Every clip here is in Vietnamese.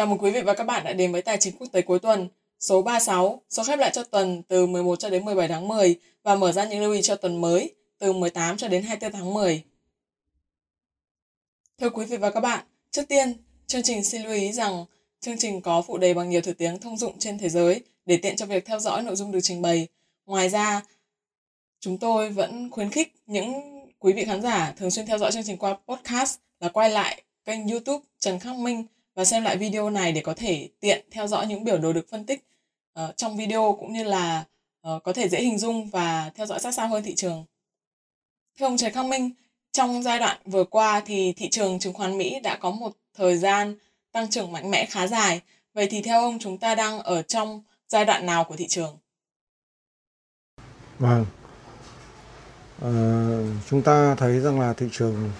Chào mừng quý vị và các bạn đã đến với Tài chính quốc tế cuối tuần số 36, số khép lại cho tuần từ 11 cho đến 17 tháng 10 và mở ra những lưu ý cho tuần mới từ 18 cho đến 24 tháng 10. Thưa quý vị và các bạn, trước tiên, chương trình xin lưu ý rằng chương trình có phụ đề bằng nhiều thứ tiếng thông dụng trên thế giới để tiện cho việc theo dõi nội dung được trình bày. Ngoài ra, chúng tôi vẫn khuyến khích những quý vị khán giả thường xuyên theo dõi chương trình qua podcast là quay lại kênh YouTube Trần Khắc Minh và xem lại video này để có thể tiện theo dõi những biểu đồ được phân tích uh, trong video cũng như là uh, có thể dễ hình dung và theo dõi sát sao hơn thị trường. Thưa ông Trần Khắc Minh, trong giai đoạn vừa qua thì thị trường chứng khoán Mỹ đã có một thời gian tăng trưởng mạnh mẽ khá dài. Vậy thì theo ông chúng ta đang ở trong giai đoạn nào của thị trường? Vâng. À, chúng ta thấy rằng là thị trường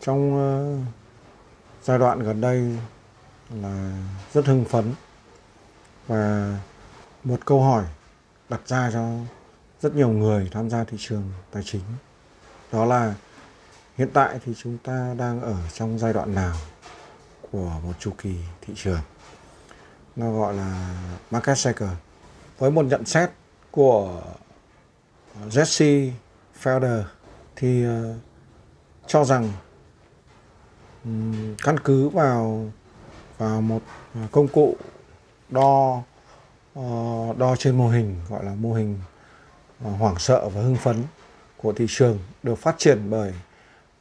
trong uh, giai đoạn gần đây là rất hưng phấn và một câu hỏi đặt ra cho rất nhiều người tham gia thị trường tài chính, đó là hiện tại thì chúng ta đang ở trong giai đoạn nào của một chu kỳ thị trường? Nó gọi là market cycle. Với một nhận xét của Jesse Felder thì ờ, cho rằng căn cứ vào vào một à, công cụ đo ờ, đo trên mô hình gọi là mô hình ờ, hoảng sợ và hưng phấn của thị trường được phát triển bởi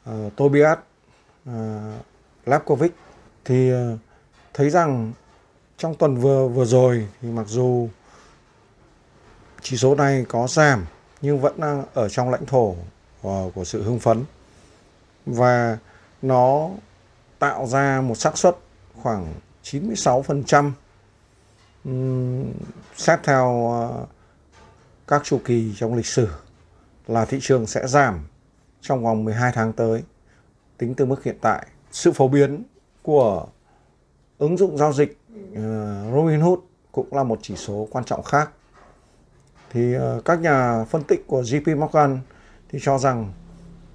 uh, Tobias uh, Lapkovic thì uh, thấy rằng trong tuần vừa vừa rồi thì mặc dù chỉ số này có giảm nhưng vẫn đang ở trong lãnh thổ uh, của sự hưng phấn và nó tạo ra một xác suất khoảng 96% um, xét theo uh, các chu kỳ trong lịch sử là thị trường sẽ giảm trong vòng 12 tháng tới tính từ mức hiện tại. Sự phổ biến của ứng dụng giao dịch uh, Robinhood cũng là một chỉ số quan trọng khác. Thì uh, các nhà phân tích của JP Morgan thì cho rằng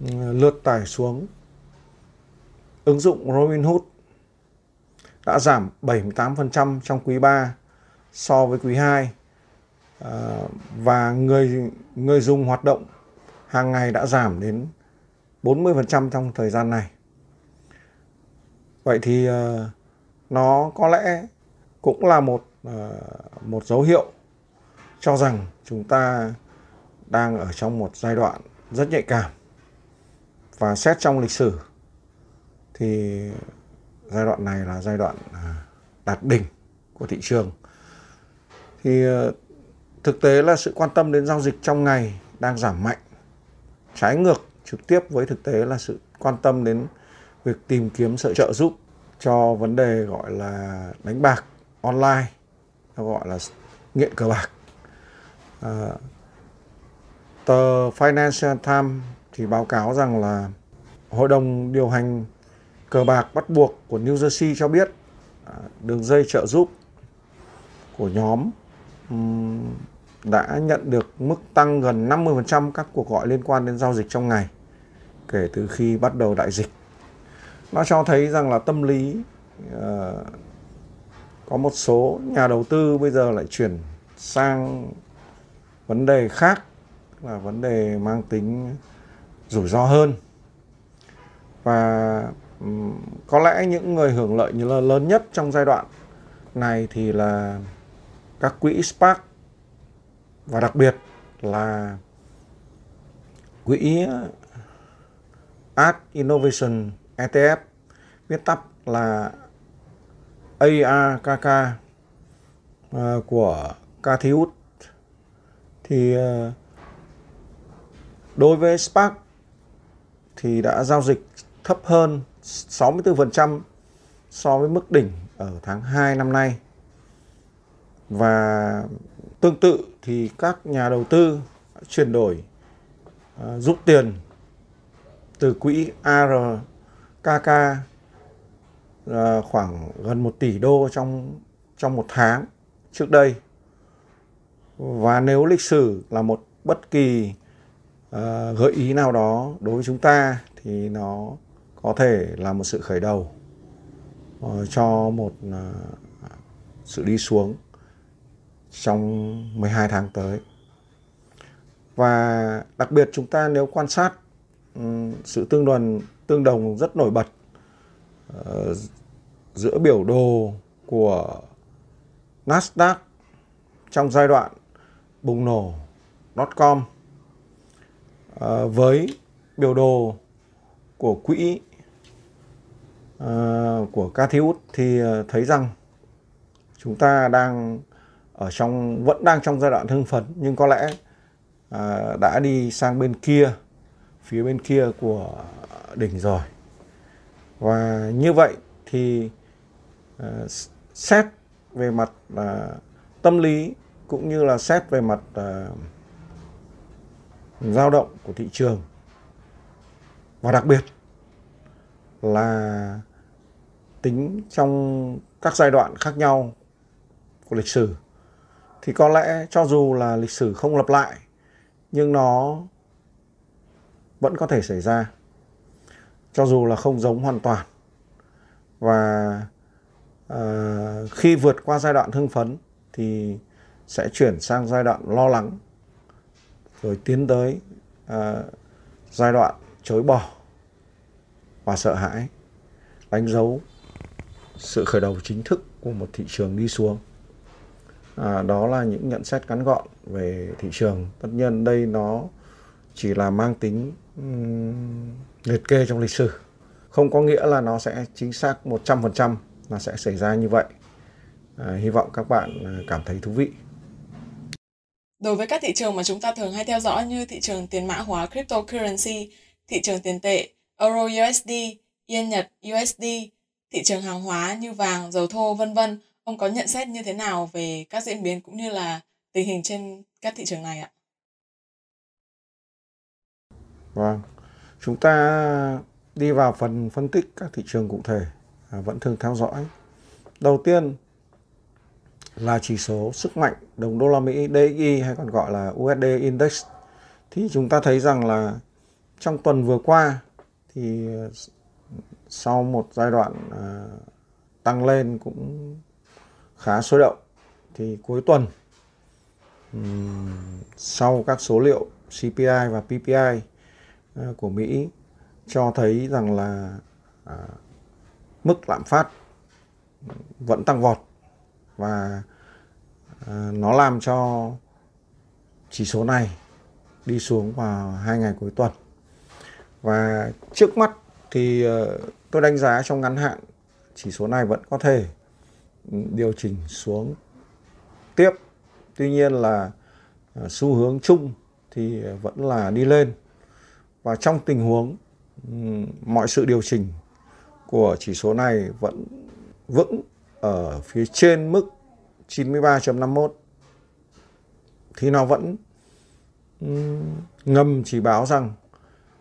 uh, lượt tải xuống ứng dụng Robinhood đã giảm 78% trong quý 3 so với quý 2 à, và người người dùng hoạt động hàng ngày đã giảm đến 40% trong thời gian này. Vậy thì à, nó có lẽ cũng là một à, một dấu hiệu cho rằng chúng ta đang ở trong một giai đoạn rất nhạy cảm và xét trong lịch sử thì giai đoạn này là giai đoạn à, đạt đỉnh của thị trường. Thì ờ, thực tế là sự quan tâm đến giao dịch trong ngày đang giảm mạnh. Trái ngược trực tiếp với thực tế là sự quan tâm đến việc tìm kiếm sự trợ giúp cho vấn đề gọi là đánh bạc online gọi là nghiện cờ bạc. À, tờ Financial Times thì báo cáo rằng là hội đồng điều hành cờ bạc bắt buộc của New Jersey cho biết à, đường dây trợ giúp của nhóm đã nhận được mức tăng gần 50% các cuộc gọi liên quan đến giao dịch trong ngày kể từ khi bắt đầu đại dịch. Nó cho thấy rằng là tâm lý uh, có một số nhà đầu tư bây giờ lại chuyển sang vấn đề khác là vấn đề mang tính rủi ro hơn và có lẽ những người hưởng lợi như là lớn nhất trong giai đoạn này thì là các quỹ Spark. Và đặc biệt là quỹ Art Innovation ETF viết tắt là ARKK ờ, của Cathy Wood. Thì ờ, đối với Spark thì đã giao dịch thấp hơn 64% so với mức đỉnh ở tháng 2 năm nay. Và tương tự thì các nhà đầu tư chuyển đổi uh, rút tiền từ quỹ ARKK uh, à, khoảng gần 1 tỷ đô trong trong một tháng trước đây. Và nếu lịch sử là một bất kỳ uh, gợi ý nào đó đối với chúng ta thì nó có thể là một sự khởi đầu ờ, cho một ờ, sự đi xuống trong 12 tháng tới. Và đặc biệt chúng ta nếu quan sát ừ, sự tương đồng tương đồng rất nổi bật ờ, giữa biểu đồ của Nasdaq trong giai đoạn bùng nổ .com với biểu đồ của quỹ uh, của Cathy Wood thì ờ, thấy rằng chúng ta đang ở trong vẫn đang trong giai đoạn hưng phấn nhưng có lẽ uh, đã đi sang bên kia phía bên kia của đỉnh rồi. Và như vậy thì uh, xét về mặt uh, tâm lý cũng như là xét về mặt uh, dao động của thị trường. Và đặc biệt là tính trong các giai đoạn khác nhau của lịch sử. Thì có lẽ cho dù là lịch sử không lặp lại nhưng nó vẫn có thể xảy ra. Cho dù là không giống hoàn toàn. Và uh, khi vượt qua giai đoạn hưng phấn thì sẽ chuyển sang giai đoạn lo lắng rồi tiến tới uh, giai đoạn chối bỏ và sợ hãi đánh dấu sự khởi đầu chính thức của một thị trường đi xuống. À, đó là những nhận xét ngắn gọn về thị trường. Tất nhiên đây nó chỉ là mang tính um, liệt kê trong lịch sử. Không có nghĩa là nó sẽ chính xác 100% là sẽ xảy ra như vậy. À, hy vọng các bạn à, cảm thấy thú vị. Đối với các thị trường mà chúng ta thường hay theo dõi như thị trường tiền mã hóa cryptocurrency, thị trường tiền tệ Euro USD, Yên Nhật USD, thị trường hàng hóa như vàng, dầu thô vân vân, ông có nhận xét như thế nào về các diễn biến cũng như là tình hình trên các thị trường này ạ? Vâng, chúng ta đi vào phần phân tích các thị trường cụ thể à, vẫn thường theo dõi. Đầu tiên là chỉ số sức mạnh đồng đô la Mỹ DXY hay còn gọi là USD Index thì chúng ta thấy rằng là trong tuần vừa qua thì ờ, sau một giai đoạn à, tăng lên cũng khá sôi động thì cuối tuần sau các số liệu CPI và PPI uh, ờ, của Mỹ cho thấy rằng là à, mức lạm phát vẫn tăng vọt và à, nó làm cho chỉ số này đi xuống vào hai ngày cuối tuần và trước mắt thì ờ, tôi đánh giá trong ngắn hạn, chỉ số này vẫn có thể ừ, điều chỉnh xuống tiếp. Tuy nhiên là ờ, xu hướng chung thì ờ, vẫn là đi lên. Và trong tình huống ừ, mọi sự điều chỉnh của chỉ số này vẫn vững ở phía trên mức 93.51 thì nó vẫn ừ, ngầm chỉ báo rằng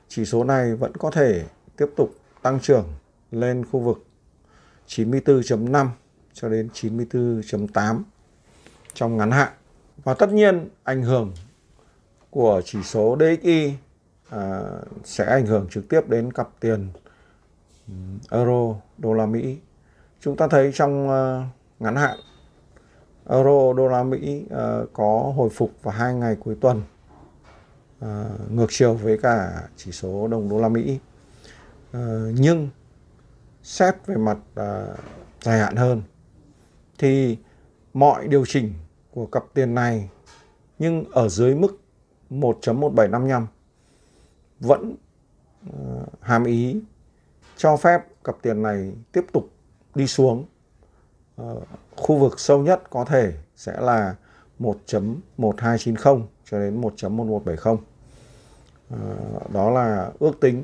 chỉ số này vẫn có thể tiếp tục tăng trưởng lên khu vực 94.5 cho đến 94.8 trong ngắn hạn. Và tất nhiên ảnh hưởng của chỉ số DXY à, sẽ ảnh hưởng trực tiếp đến cặp tiền euro đô la Mỹ. Chúng ta thấy trong à, ngắn hạn euro đô la Mỹ à, có hồi phục vào hai ngày cuối tuần Ờ, ngược chiều với cả chỉ số đồng đô la Mỹ. À, nhưng xét về mặt à, dài hạn hơn thì mọi điều chỉnh của cặp tiền này nhưng ở dưới mức 1.1755 vẫn à, hàm ý cho phép cặp tiền này tiếp tục đi xuống. À, khu vực sâu nhất có thể sẽ là 1.1290 cho đến 1.1170 ờ, đó là ước tính.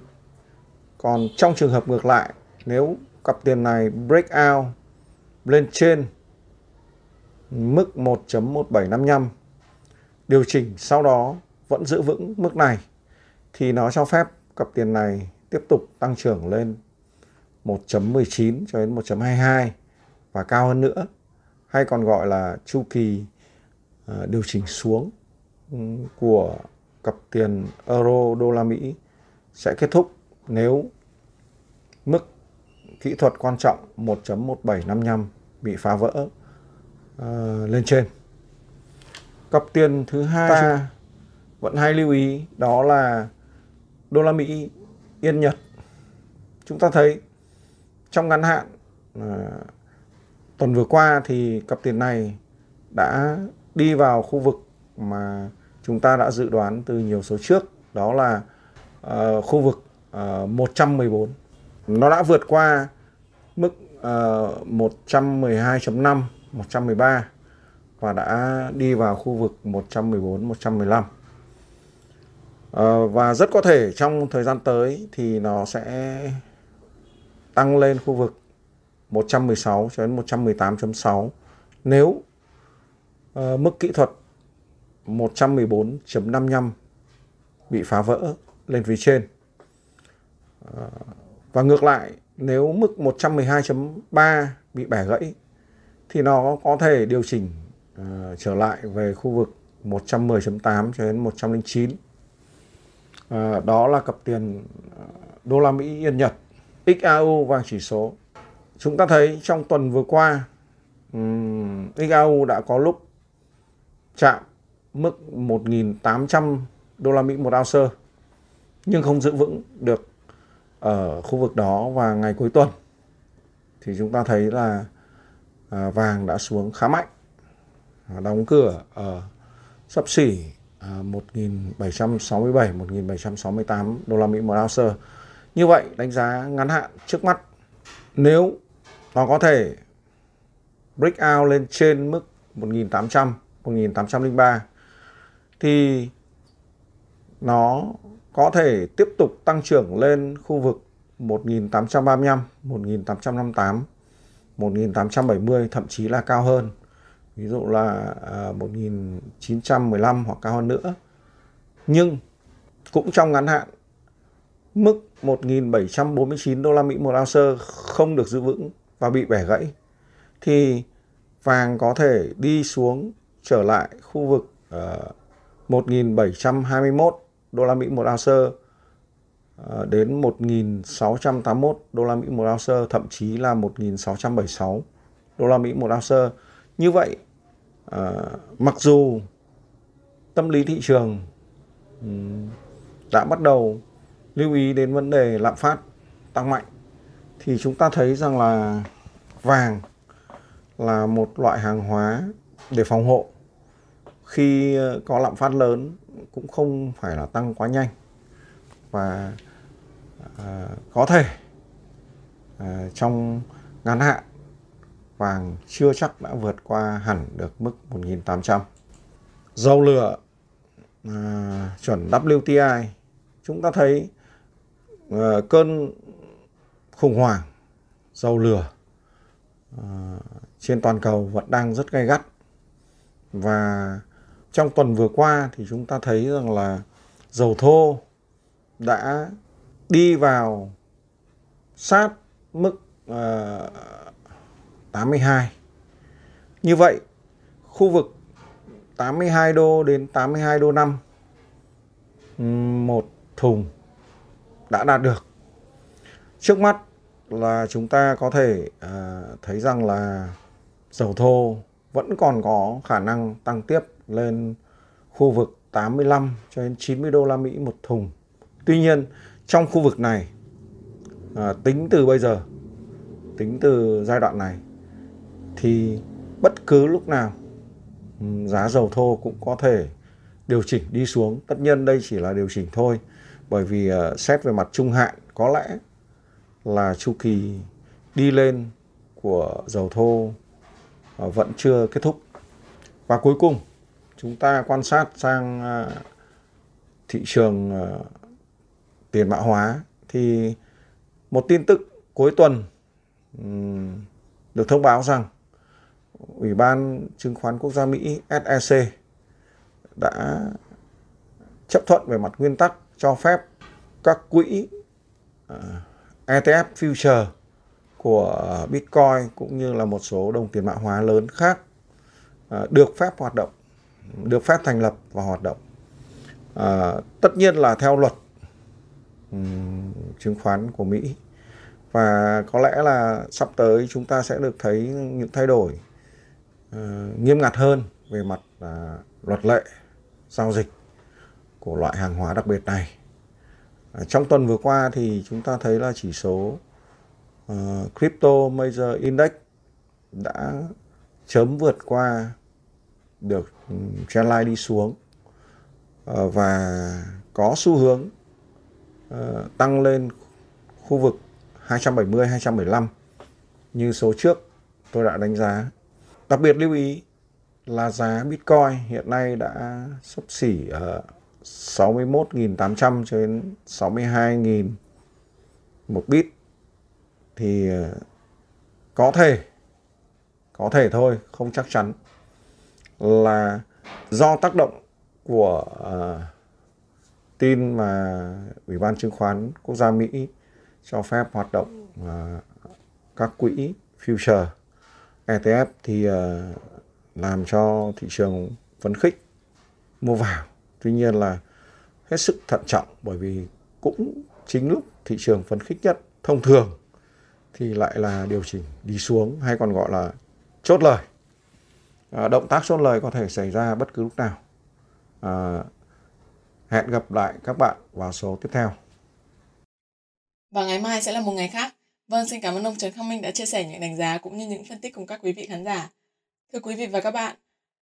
Còn trong trường hợp ngược lại nếu cặp tiền này break out lên trên mức 1.1755 điều chỉnh sau đó vẫn giữ vững mức này thì nó cho phép cặp tiền này tiếp tục tăng trưởng lên 1.19 cho đến 1.22 và cao hơn nữa hay còn gọi là chu kỳ ờ, điều chỉnh xuống. um, của cặp tiền euro đô la Mỹ sẽ kết thúc nếu mức kỹ thuật quan trọng 1.1755 bị phá vỡ uh, lên trên. Cặp tiền thứ hai ta vẫn hay lưu ý đó là đô la Mỹ yên Nhật. Chúng ta thấy trong ngắn hạn uh, tuần vừa qua thì cặp tiền này đã đi vào khu vực mà chúng ta đã dự đoán từ nhiều số trước đó là uh, khu vực ờ, uh, 114 nó đã vượt qua mức uh, 112.5 113 và đã đi vào khu vực 114 115 uh, và rất có thể trong thời gian tới thì nó sẽ tăng lên khu vực 116 cho đến 118.6 nếu uh, mức kỹ thuật 114.55 bị phá vỡ lên phía trên. Ờ, và ngược lại, nếu mức 112.3 bị bẻ gãy thì nó có thể điều chỉnh uh, trở lại về khu vực 110.8 cho đến 109. Uh, ờ, đó là cặp tiền đô la Mỹ Yên Nhật. XAU vàng chỉ số Chúng ta thấy trong tuần vừa qua, um, XAU đã có lúc chạm mức 1.800 đô la Mỹ một ounce, nhưng không giữ vững được ở khu vực đó và ngày cuối tuần, thì chúng ta thấy là à, vàng đã xuống khá mạnh. À, đóng cửa ở sấp xỉ à, 1767 1768 đô la Mỹ một ounce. Như vậy đánh giá ngắn hạn trước mắt, nếu nó có thể break out lên trên mức 1800 1803 thì nó có thể tiếp tục tăng trưởng lên khu vực 1835, 1858, 1870 thậm chí là cao hơn. Ví dụ là à, 1915 hoặc cao hơn nữa. Nhưng cũng trong ngắn hạn mức 1749 đô la Mỹ một ounce không được giữ vững và bị bẻ gãy thì vàng có thể đi xuống trở lại khu vực uh, 1.721 đô la Mỹ một ounce à, đến 1.681 đô la Mỹ một ounce thậm chí là 1.676 đô la Mỹ một ounce. Như vậy uh, mặc dù tâm lý thị trường đã bắt đầu lưu ý đến vấn đề lạm phát tăng mạnh thì chúng ta thấy rằng là vàng là một loại hàng hóa để phòng hộ khi ờ, có lạm phát lớn cũng không phải là tăng quá nhanh và à, có thể à, trong ngắn hạn vàng chưa chắc đã vượt qua hẳn được mức 1.800 dầu lửa à, chuẩn WTI chúng ta thấy à, cơn khủng hoảng dầu lửa à, trên toàn cầu vẫn đang rất gay gắt và trong tuần vừa qua thì chúng ta thấy rằng là dầu thô đã đi vào sát mức ờ, uh, 82 như vậy khu vực 82 đô đến 82 đô 5 một thùng đã đạt được. Trước mắt là chúng ta có thể uh, thấy rằng là dầu thô vẫn còn có khả năng tăng tiếp lên khu vực 85 cho đến 90 đô la Mỹ một thùng. Tuy nhiên trong khu vực này à, tính từ bây giờ, tính từ giai đoạn này thì bất cứ lúc nào giá dầu thô cũng có thể điều chỉnh đi xuống. Tất nhiên đây chỉ là điều chỉnh thôi bởi vì à, xét về mặt trung hạn có lẽ là chu kỳ đi lên của dầu thô à, vẫn chưa kết thúc. Và cuối cùng chúng ta quan sát sang à, thị trường à, tiền mã hóa thì một tin tức cuối tuần được thông báo rằng Ủy ban chứng khoán quốc gia Mỹ SEC đã chấp thuận về mặt nguyên tắc cho phép các quỹ à, ETF future của Bitcoin cũng như là một số đồng tiền mã hóa lớn khác được phép hoạt động, được phép thành lập và hoạt động. À, tất nhiên là theo luật chứng khoán của Mỹ và có lẽ là sắp tới chúng ta sẽ được thấy những thay đổi uh, nghiêm ngặt hơn về mặt uh, luật lệ giao dịch của loại hàng hóa đặc biệt này. À, trong tuần vừa qua thì chúng ta thấy là chỉ số uh, Crypto Major Index đã chớm vượt qua được ừ, trendline đi xuống ờ, và có xu hướng ờ, tăng lên khu vực 270 275 như số trước tôi đã đánh giá. Đặc biệt lưu ý là giá Bitcoin hiện nay đã sấp xỉ ở 61.800 cho đến 62.000 một bit thì ờ, có thể có thể thôi, không chắc chắn là do tác động của uh, tin mà ủy ban chứng khoán quốc gia Mỹ cho phép hoạt động uh, các quỹ future ETF thì uh, làm cho thị trường phấn khích mua vào. Tuy nhiên là hết sức thận trọng bởi vì cũng chính lúc thị trường phấn khích nhất thông thường thì lại là điều chỉnh đi xuống hay còn gọi là chốt lời. À, động tác sốt lời có thể xảy ra bất cứ lúc nào. À, hẹn gặp lại các bạn vào số tiếp theo. Và ngày mai sẽ là một ngày khác. Vâng, xin cảm ơn ông Trần Khắc Minh đã chia sẻ những đánh giá cũng như những phân tích cùng các quý vị khán giả. Thưa quý vị và các bạn,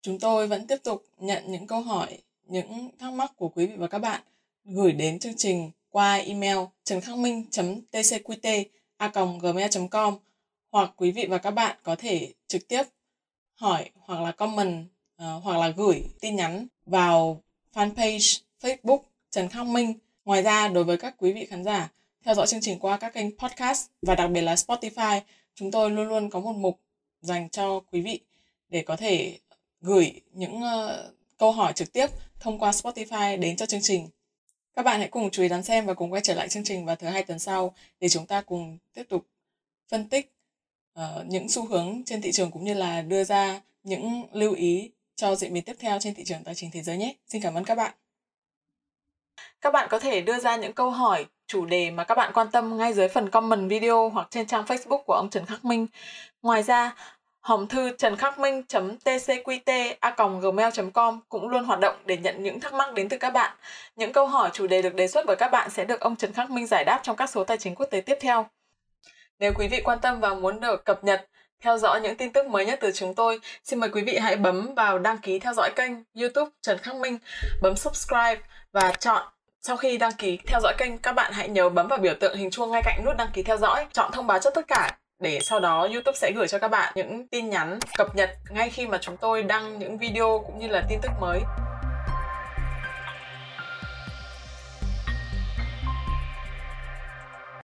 chúng tôi vẫn tiếp tục nhận những câu hỏi, những thắc mắc của quý vị và các bạn gửi đến chương trình qua email trần khắc minh tcqt gmail com hoặc quý vị và các bạn có thể trực tiếp hỏi hoặc là comment uh, hoặc là gửi tin nhắn vào fanpage Facebook Trần Khắc Minh. Ngoài ra đối với các quý vị khán giả theo dõi chương trình qua các kênh podcast và đặc biệt là Spotify, chúng tôi luôn luôn có một mục dành cho quý vị để có thể gửi những uh, câu hỏi trực tiếp thông qua Spotify đến cho chương trình. Các bạn hãy cùng chú ý đón xem và cùng quay trở lại chương trình vào thứ hai tuần sau để chúng ta cùng tiếp tục phân tích uh, những xu hướng trên thị trường cũng như là đưa ra những lưu ý cho diễn biến tiếp theo trên thị trường tài chính thế giới nhé. Xin cảm ơn các bạn. Các bạn có thể đưa ra những câu hỏi, chủ đề mà các bạn quan tâm ngay dưới phần comment video hoặc trên trang Facebook của ông Trần Khắc Minh. Ngoài ra, hòm thư trần khắc minh tcqt gmail com cũng luôn hoạt động để nhận những thắc mắc đến từ các bạn. Những câu hỏi chủ đề được đề xuất bởi các bạn sẽ được ông Trần Khắc Minh giải đáp trong các số tài chính quốc tế tiếp theo. Nếu quý vị quan tâm và muốn được cập nhật theo dõi những tin tức mới nhất từ chúng tôi, xin mời quý vị hãy bấm vào đăng ký theo dõi kênh YouTube Trần Khắc Minh, bấm subscribe và chọn sau khi đăng ký theo dõi kênh, các bạn hãy nhớ bấm vào biểu tượng hình chuông ngay cạnh nút đăng ký theo dõi, chọn thông báo cho tất cả để sau đó YouTube sẽ gửi cho các bạn những tin nhắn cập nhật ngay khi mà chúng tôi đăng những video cũng như là tin tức mới.